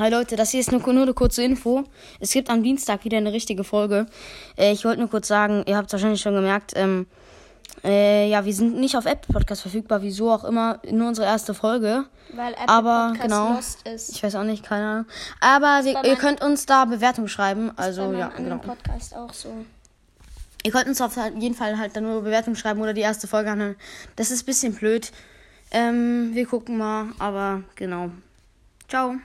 Hi Leute, das hier ist nur, nur eine kurze Info. Es gibt am Dienstag wieder eine richtige Folge. Äh, ich wollte nur kurz sagen, ihr habt es wahrscheinlich schon gemerkt, ähm, äh, ja, wir sind nicht auf Apple Podcast verfügbar, wieso auch immer, nur unsere erste Folge. Weil Apple Aber Podcast genau, lost ist. ich weiß auch nicht, keine Ahnung. Aber wir, ihr könnt uns da Bewertung schreiben, also Bei ja, genau. Podcast auch so. Ihr könnt uns auf jeden Fall halt dann nur Bewertung schreiben oder die erste Folge anhören. Das ist ein bisschen blöd. Ähm, wir gucken mal, aber genau. Ciao.